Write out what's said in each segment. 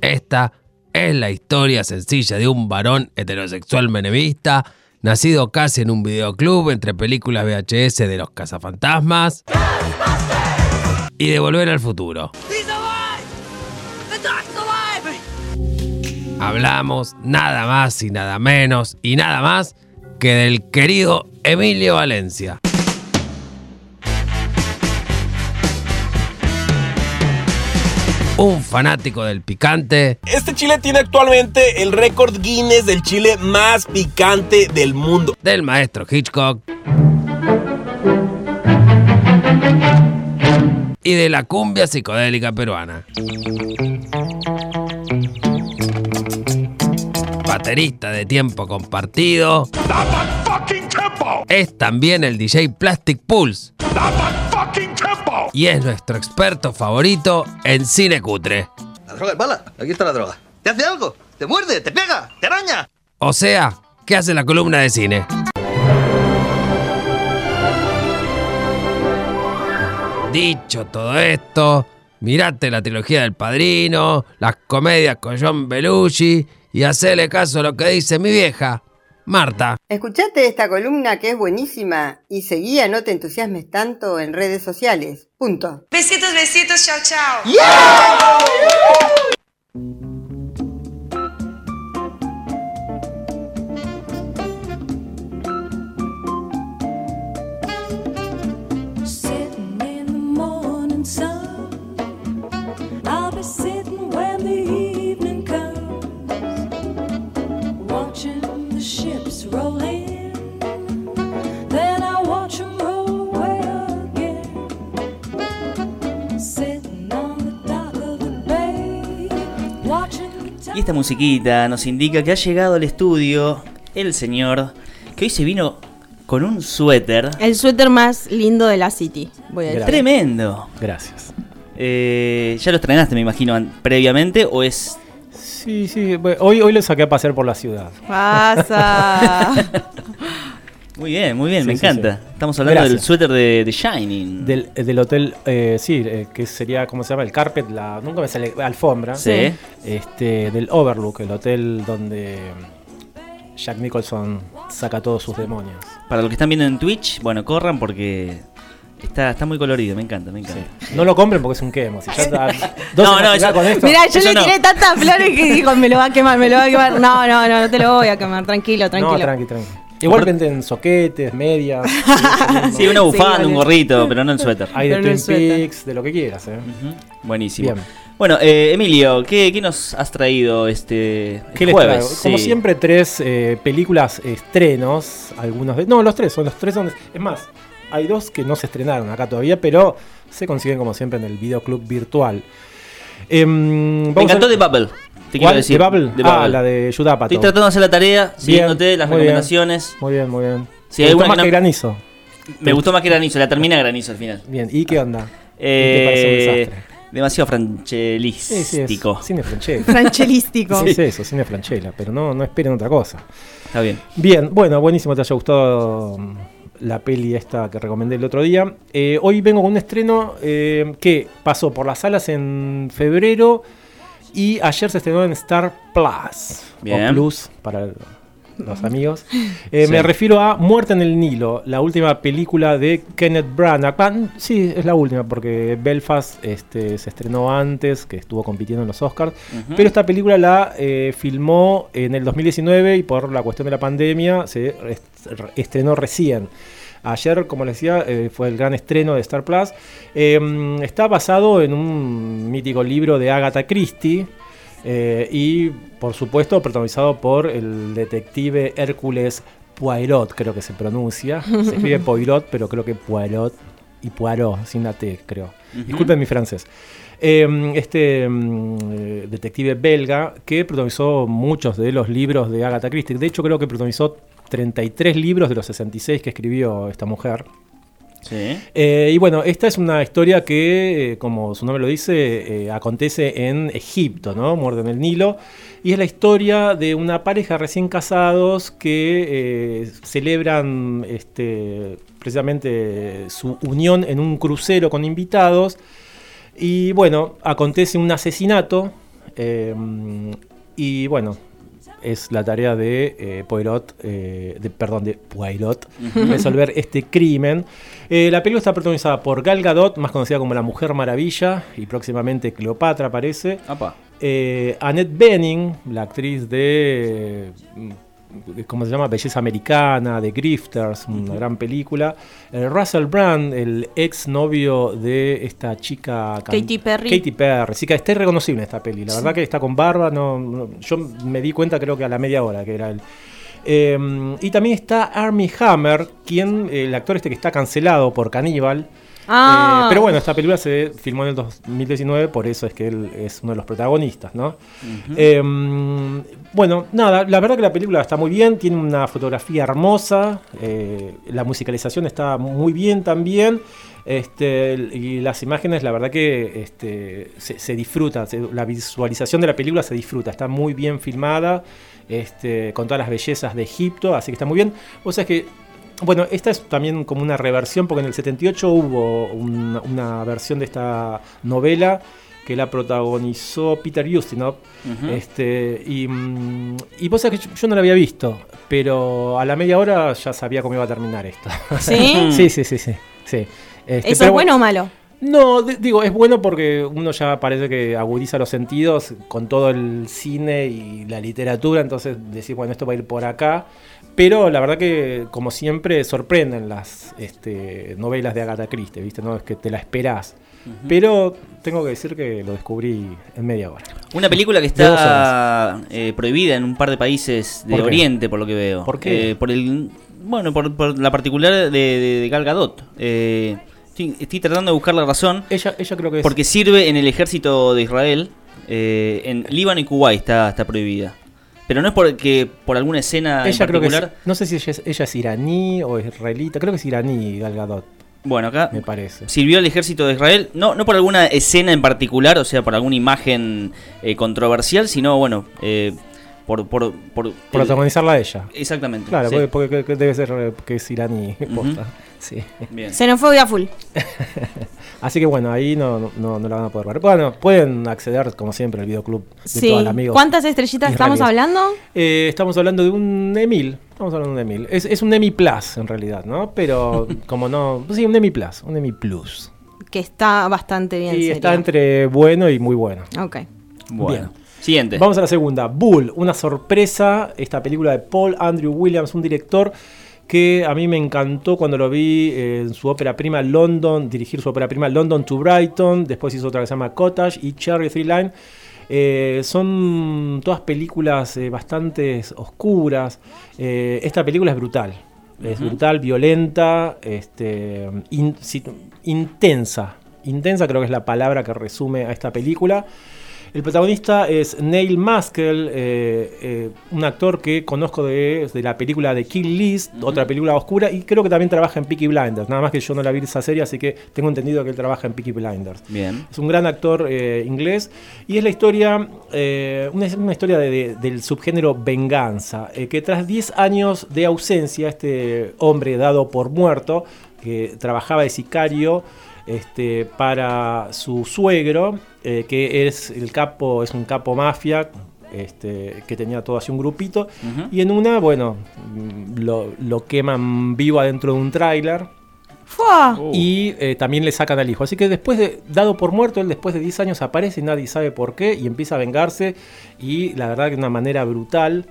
Esta es la historia sencilla de un varón heterosexual menemista, nacido casi en un videoclub entre películas VHS de los cazafantasmas y de Volver al Futuro. Hablamos nada más y nada menos y nada más que del querido Emilio Valencia. Un fanático del picante. Este chile tiene actualmente el récord Guinness del chile más picante del mundo. Del maestro Hitchcock. Y de la cumbia psicodélica peruana. Baterista de tiempo compartido. Es también el DJ Plastic Pulse y es nuestro experto favorito en cine cutre. La droga es bala, aquí está la droga. ¿Te hace algo? ¿Te muerde? ¿Te pega? ¿Te araña? O sea, ¿qué hace la columna de cine? Dicho todo esto, mirate la trilogía del Padrino, las comedias con John Belushi y hacele caso a lo que dice mi vieja, Marta. Escuchate esta columna que es buenísima y seguía, no te entusiasmes tanto en redes sociales. Punto. Besitos, besitos, chao, chao. Y esta musiquita nos indica que ha llegado al estudio el señor que hoy se vino con un suéter. El suéter más lindo de la City. Voy a decir. Tremendo. Gracias. Eh, ¿Ya lo estrenaste, me imagino, previamente? ¿O es.? Sí, sí. Hoy, hoy lo saqué a pasear por la ciudad. Pasa. Muy bien, muy bien, Sí, me sí, encanta. sí. Estamos hablando del suéter de, de Shining. Del, del hotel, eh, sí, eh, que sería, ¿cómo se llama? El carpet, la, nunca me sale, alfombra. Sí. Este, del Overlook, el hotel donde Jack Nicholson saca todos sus demonios. Para los que están viendo en Twitch, bueno, corran porque está, está muy colorido, me encanta, me encanta. No lo compren porque es un quemo. Si ya está No, no, eso- con esto. Mirá, yo le no. tiré tantas flores que dijo, me lo va a quemar, me lo va a quemar. No, no, no, no te lo voy a quemar, tranquilo, tranquilo. No, tranqui, tranqui. Igual venden soquetes, medias. Sí, una bufanda, un gorrito, pero no el suéter. Hay de Twin. Peaks, de lo que quieras, ¿eh? Buenísimo. Bien. Bueno, eh, Emilio, ¿qué, qué nos has traído este ¿Qué les jueves? traigo? Como Sí. siempre, tres eh, películas estrenos. Algunos de. No, los tres, son los tres son. Es más, hay dos que no se estrenaron acá todavía, pero se consiguen como siempre en el videoclub virtual. Em, Me encantó a- de Bubble. Te quiero ¿Cuál? decir. ¿De Bubble? The Ah, Bubble. la de Judapato. Estoy tratando de hacer la tarea, siguiéndote las muy bien. recomendaciones. Muy bien, muy bien. Si Me hay gustó una más que granizo. Me gustó más que Granizo, la termina Granizo al final. Bien, ¿y qué onda? Eh, ¿Qué te pareció un desastre? demasiado Sí, sí, franchelístico. es cine franchella. Franchelístico. Sí, es eso, cine franchella, pero no, no esperen otra cosa. Está bien. Bien, bueno, buenísimo, te haya gustado la peli esta que recomendé el otro día. Eh, hoy vengo con un estreno eh, que pasó por las salas en febrero y ayer se estrenó en Star Plus. Bien. O Plus para los amigos. Eh, Sí. Me refiero a Muerte en el Nilo, la última película de Kenneth Branagh. Ah, sí, es la última porque Belfast este, se estrenó antes, que estuvo compitiendo en los Oscars. Pero esta película la eh, filmó en el 2019 y por la cuestión de la pandemia se est- estrenó recién. Ayer, como les decía, eh, fue el gran estreno de Star Plus. Eh, está basado en un mítico libro de Agatha Christie. Eh, y por supuesto protagonizado por el detective Hércules Poirot, creo que se pronuncia. Se escribe Poirot, pero creo que Poirot y Poirot, sin la T, creo. Disculpen mi francés. Eh, este mm, eh, detective belga que protagonizó muchos de los libros de Agatha Christie. De hecho, creo que protagonizó 33 libros de los 66 que escribió esta mujer. Eh, y bueno, esta es una historia que, eh, como su nombre lo dice, eh, acontece en Egipto, ¿no? Muerde en el Nilo. Y es la historia de una pareja recién casados que celebran este, precisamente su unión en un crucero con invitados. Y bueno, acontece un asesinato. y bueno, es la tarea de eh, Poirot, eh, de, perdón, de Poirot, resolver este crimen. Eh, la película está protagonizada por Gal Gadot, más conocida como la Mujer Maravilla, y próximamente Cleopatra aparece. Apa. Eh, Annette Bening, la actriz de, ¿cómo se llama? Belleza Americana, de Grifters, una gran película. Eh, Russell Brand, el ex novio de esta chica... Katy Perry. Katy Perry, sí que está irreconocible en esta peli. La verdad que está con barba, no, no- yo me di cuenta creo que a la media hora que era él. Eh, y también está Armie Hammer, quien, el actor este que está cancelado por Caníbal. Ah. Eh, pero bueno, esta película se filmó en el 2019, por eso es que él es uno de los protagonistas, ¿no? Eh, bueno, nada, la verdad que la película está muy bien, tiene una fotografía hermosa, eh, la musicalización está muy bien también. Este, y las imágenes, la verdad que este, se, se disfruta, se- la visualización de la película se disfruta, está muy bien filmada, este, con todas las bellezas de Egipto, así que está muy bien. O sea que bueno, esta es también como una reversión, porque en el 78 hubo una, una versión de esta novela que la protagonizó Peter Ustinov. Este, y, mm, y vos sabés que yo, yo no la había visto, pero a la media hora ya sabía cómo iba a terminar esto. ¿Sí? sí, sí, sí, sí. sí. Este, ¿Eso pero es bueno o malo? No, di- digo, es bueno porque uno ya parece que agudiza los sentidos con todo el cine y la literatura, entonces decir, bueno, esto va a ir por acá. Pero la verdad que, como siempre, sorprenden las este, novelas de Agatha Christie, ¿viste? No es que te la esperás. Pero tengo que decir que lo descubrí en media hora. Una película que está eh, prohibida en un par de países de. Oriente, por lo que veo. ¿Por qué? Eh, por el, bueno, por, por la particular de, de, de Gal Gadot. Eh, estoy, estoy tratando de buscar la razón. Ella, ella creo que es... Porque sirve en el ejército de Israel. eh, en Líbano y Kuwait está, está prohibida. Pero no es porque por alguna escena en ella creo que es- particular. no sé si ella es, ella es iraní o israelita, creo que es iraní Gal Gadot, Bueno, acá me parece. sirvió al ejército de Israel, no, no por alguna escena en particular, o sea, por alguna imagen eh, controversial, sino, bueno, eh, por... por, por el- Protagonizarla a ella. Exactamente. Claro, sí. porque, porque- que debe ser eh, que es iraní. posta. Sí. Bien. Xenofobia full. Así que bueno, ahí no, no, no la van a poder ver. Bueno, pueden acceder, como siempre, al videoclub de Sí. todos los amigos. ¿Cuántas estrellitas estamos hablando? Eh, estamos hablando de un Emil. Estamos hablando de un Emil. Es, es un Emi Plus, en realidad, ¿no? Pero como no... Sí, un Emi Plus, un Emi Plus. Que está bastante bien. y sería. está entre bueno y muy bueno. Ok. Bueno. Bien. Siguiente. Vamos a la segunda. Bull, una sorpresa. Esta película de Paul Andrew Williams, un director que a mí me encantó cuando lo vi eh, en su ópera prima London, dirigir su ópera prima London to Brighton, después hizo otra que se llama Cottage y Cherry Three Line. Eh, son todas películas eh, bastante oscuras. Eh, esta película es brutal. Es brutal, violenta, este, in- si- intensa. Intensa creo que es la palabra que resume a esta película. El protagonista es Neil Maskell, eh, eh, un actor que conozco de, de la película de Kill List, otra película oscura, y creo que también trabaja en Peaky Blinders. Nada más que yo no la vi esa serie, así que tengo entendido que él trabaja en Peaky Blinders. Bien. Es un gran actor eh, inglés y es la historia, una, una historia de- de- del subgénero venganza, que tras 10 años de ausencia, este hombre dado por muerto, que trabajaba de sicario este, para su suegro, eh, que es el capo, es un capo mafia. Este, que tenía todo así un grupito y en una, bueno, lo, lo queman vivo adentro de un tráiler. Uh. y eh, también le sacan al hijo. Así que después de, dado por muerto, él después de 10 años aparece y nadie sabe por qué y empieza a vengarse y la verdad que de una manera brutal,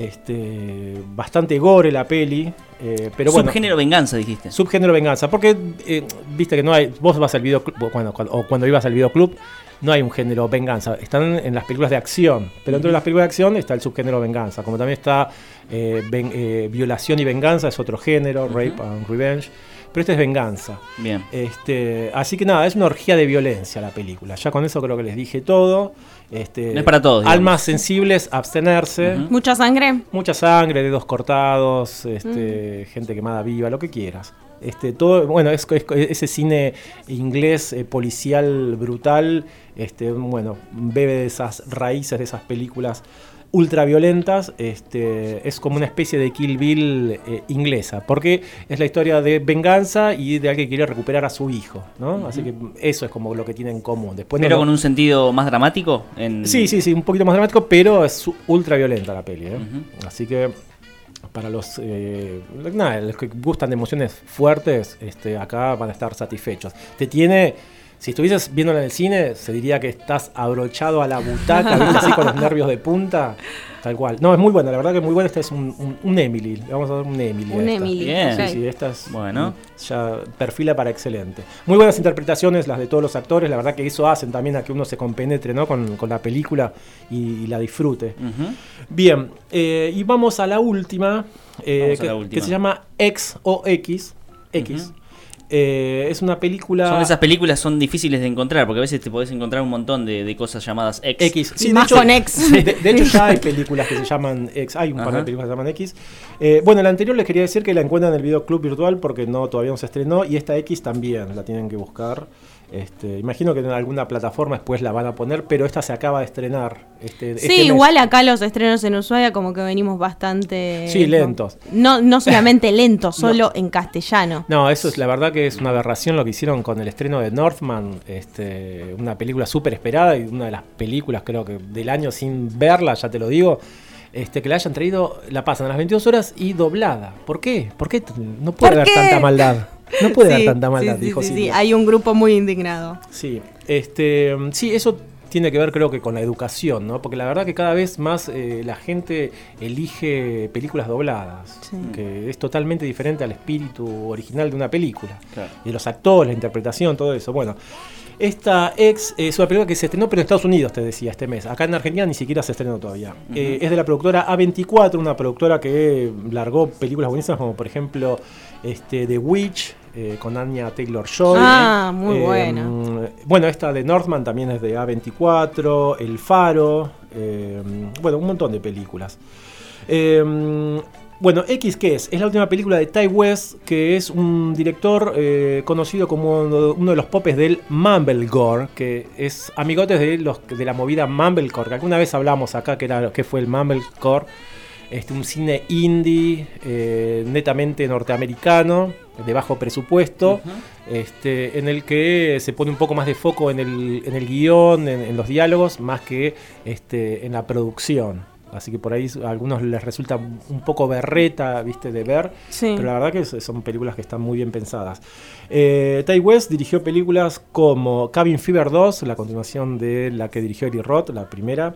este, bastante gore la peli, eh, pero bueno. Subgénero venganza, dijiste. Subgénero venganza, porque eh, viste que no hay, vos vas al videoclub, bueno, cuando, o cuando ibas al videoclub, no hay un género venganza, están en las películas de acción, pero dentro de las películas de acción está el subgénero venganza, como también está eh, ven- eh, violación y venganza, es otro género, rape and revenge, pero este es venganza. Bien. Este, así que nada, es una orgía de violencia la película. Ya con eso creo que les dije todo. Este, No es para todos, digamos. Almas sensibles, abstenerse. ¿Mucha sangre? Mucha sangre, dedos cortados, este, gente quemada viva, lo que quieras. Este, todo, bueno, es, es- ese cine inglés eh, policial brutal, este, bueno, bebe de esas raíces de esas películas ultraviolentas. Este, es como una especie de Kill Bill eh, inglesa, porque es la historia de venganza y de alguien que quiere recuperar a su hijo, ¿no? Así que eso es como lo que tienen en común. Después Pero no- con un sentido más dramático. En... Sí, sí, sí, un poquito más dramático, pero es ultra violenta la peli. ¿eh? Así que para los, eh, nada, los que gustan de emociones fuertes, este, acá van a estar satisfechos. Te tiene, si estuvieses viéndola en el cine, se diría que estás abrochado a la butaca, ¿viste? así con los nervios de punta, tal cual. No, es muy buena, la verdad que es muy buena. Esta es un, un- un Emily, le vamos a dar un Emily. a Un esta. Emily. Bien. Sí, sí, esta es Bueno. ya perfila para excelente. Muy buenas interpretaciones las de todos los actores, la verdad que eso hacen también a que uno se compenetre ¿no? con, con la película y, y la disfrute. Bien, eh, y vamos a la última, eh, Vamos a que, la última. que se llama X o X. X. Ujú. Eh, es una película... Son esas películas son difíciles de encontrar porque a veces te podés encontrar un montón de, de cosas llamadas X. X. Y más con X. De, de hecho, ya hay películas que se llaman X. Hay un par de películas que se llaman X. Eh, bueno, la anterior les quería decir que la encuentran en el videoclub virtual porque no todavía no se estrenó. Y esta X también la tienen que buscar. Este, imagino que en alguna plataforma después la van a poner, pero esta se acaba de estrenar. Este, Sí, este igual acá los estrenos en Ushuaia como que venimos bastante... Sí, lentos. No, no solamente lentos, solo en castellano. No, eso es la verdad que es una aberración lo que hicieron con el estreno de Northman, este, una película súper esperada y una de las películas creo que del año sin verla, ya te lo digo, este, que la hayan traído, la pasan a las 22 horas y doblada. ¿Por qué? ¿Por qué? No puede ¿Por haber qué? tanta maldad. No puede Sí, haber tanta maldad, sí, dijo sí, sí. Hay un grupo muy indignado. Sí, este, sí, eso tiene que ver creo que con la educación, ¿no? Porque la verdad que cada vez más eh, la gente elige películas dobladas, Sí. que es totalmente diferente al espíritu original de una película. Claro. Y los actores, la interpretación, todo eso. Bueno, esta ex es una película que se estrenó, pero en Estados Unidos, te decía, este mes. Acá en Argentina ni siquiera se estrenó todavía. Eh, es de la productora A24, una productora que largó películas buenísimas, como por ejemplo este, The Witch, eh, con Anya Taylor Joy. Ah, muy buena. Bueno, esta de Northman también es de A24, El Faro, eh, bueno, un montón de películas. Eh, bueno, X, ¿qué es? Es la última película de Ty West, que es un director eh, conocido como uno de los popes del Mumblegore, que es amigotes de, los, de la movida Mumblecore, que alguna vez hablamos acá que, era, que fue el Mumblecore, este, un cine indie, eh, netamente norteamericano, de bajo presupuesto, este, en el que se pone un poco más de foco en el, en el guion, en, en los diálogos, más que este, en la producción. Así que por ahí a algunos les resulta un poco berreta, viste, de ver. Sí. Pero la verdad que son películas que están muy bien pensadas. Eh, Ty West dirigió películas como Cabin Fever 2, la continuación de la que dirigió Eli Roth, la primera.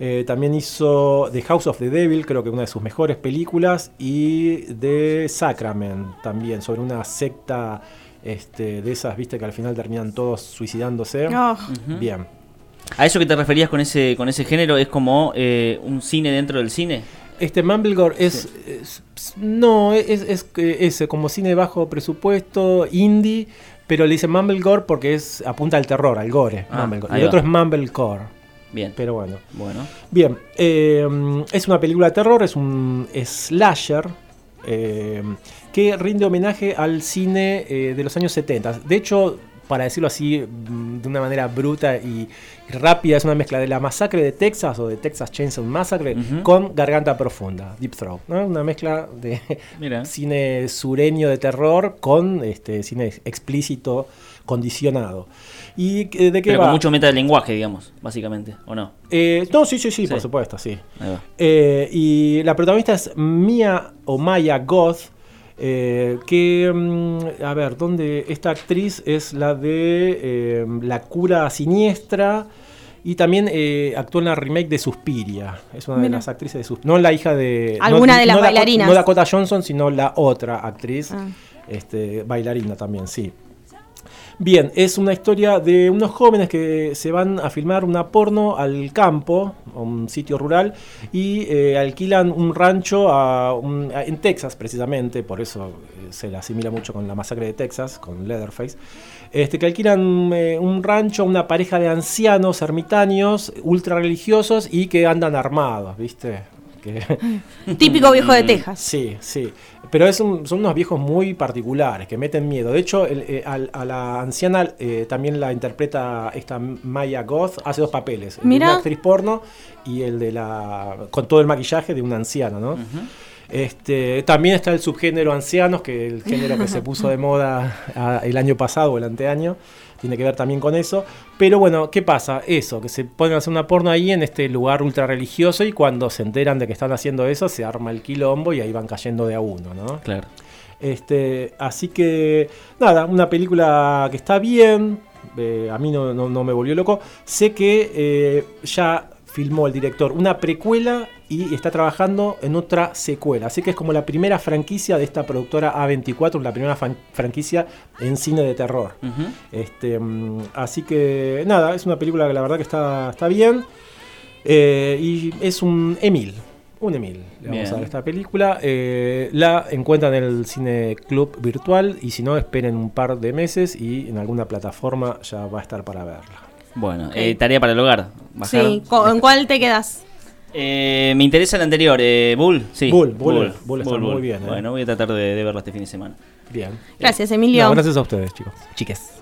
Eh, también hizo The House of the Devil, creo que una de sus mejores películas. Y The Sacrament, también, sobre una secta este, de esas, viste, que al final terminan todos suicidándose. Oh, Bien. ¿A eso que te referías con ese, con ese género es como eh, un cine dentro del cine? Este Mumblegore es, es- no es, es, es como cine de bajo presupuesto, indie, pero le dicen Mumblegore porque es apunta al terror, al gore. Ah, el otro es Mumblecore. Bien. Pero bueno. Bueno. Bien, eh, es una película de terror, es un slasher eh, que rinde homenaje al cine eh, de los años 70. De hecho, para decirlo así mm, de una manera bruta y, y rápida, es una mezcla de la masacre de Texas o de Texas Chainsaw Massacre con Garganta Profunda, Deep Throat. ¿no? Una mezcla de Mira. cine sureño de terror con este cine explícito condicionado. ¿Y de qué Pero va? con mucho metalenguaje, digamos, básicamente, ¿o no? Eh, no, sí, sí, sí, Sí. por supuesto, sí. Eh, y la protagonista es Mia o Maya Goth. Eh, que, mm, a ver, ¿dónde? Esta actriz es la de eh, La cura siniestra y también eh, actuó en la remake de Suspiria. Es una de las actrices de Suspiria. No la hija de. Alguna no- de las no Dakota- bailarinas. no Dakota Johnson, sino la otra actriz. Ah. Este, bailarina también, sí. Bien, es una historia de unos jóvenes que se van a filmar una porno al campo, a un sitio rural, y eh, alquilan un rancho en Texas precisamente, por eso eh, se la asimila mucho con la masacre de Texas, con Leatherface, este, que alquilan eh, un rancho a una pareja de ancianos ermitaños, ultra religiosos y que andan armados, ¿viste? Que Típico viejo de Texas. Sí, sí. Pero es un- son unos viejos muy particulares que meten miedo. De hecho, el- eh, a la anciana eh, también la interpreta esta Maya Goth. Hace dos papeles: el de una actriz porno y el de la. con todo el maquillaje de una anciana, ¿no? Este, también está el subgénero ancianos, que el género que se puso de moda ah, el año pasado o el anteaño, tiene que ver también con eso. Pero bueno, ¿qué pasa? Eso, que se ponen a hacer una porno ahí en este lugar ultra religioso y cuando se enteran de que están haciendo eso, se arma el quilombo y ahí van cayendo de a uno, ¿no? Claro. Este, así que, nada, una película que está bien. eh, a mí no, no- no me volvió loco. Sé que eh, ya filmó el director una precuela y está trabajando en otra secuela. Así que es como la primera franquicia de esta productora A24, la primera fan- franquicia en cine de terror. Este, mm, así que nada, es una película que la verdad que está, está bien. Eh, y es un Emil. Un Emil. Le vamos Bien. a dar esta película. Eh, la encuentran en el Cine Club virtual. Y si no, esperen un par de meses y en alguna plataforma ya va a estar para verla. Bueno, eh, tarea para el hogar. Bajar. Sí, ¿con cuál te quedas? Eh, me interesa el anterior, eh, Bull. Sí. Bull, Bull, Bull está muy bien, eh. Bueno, voy a tratar de, de verlo este fin de semana. Bien. Gracias, Emilio. No, gracias a ustedes, chicos. Chiques.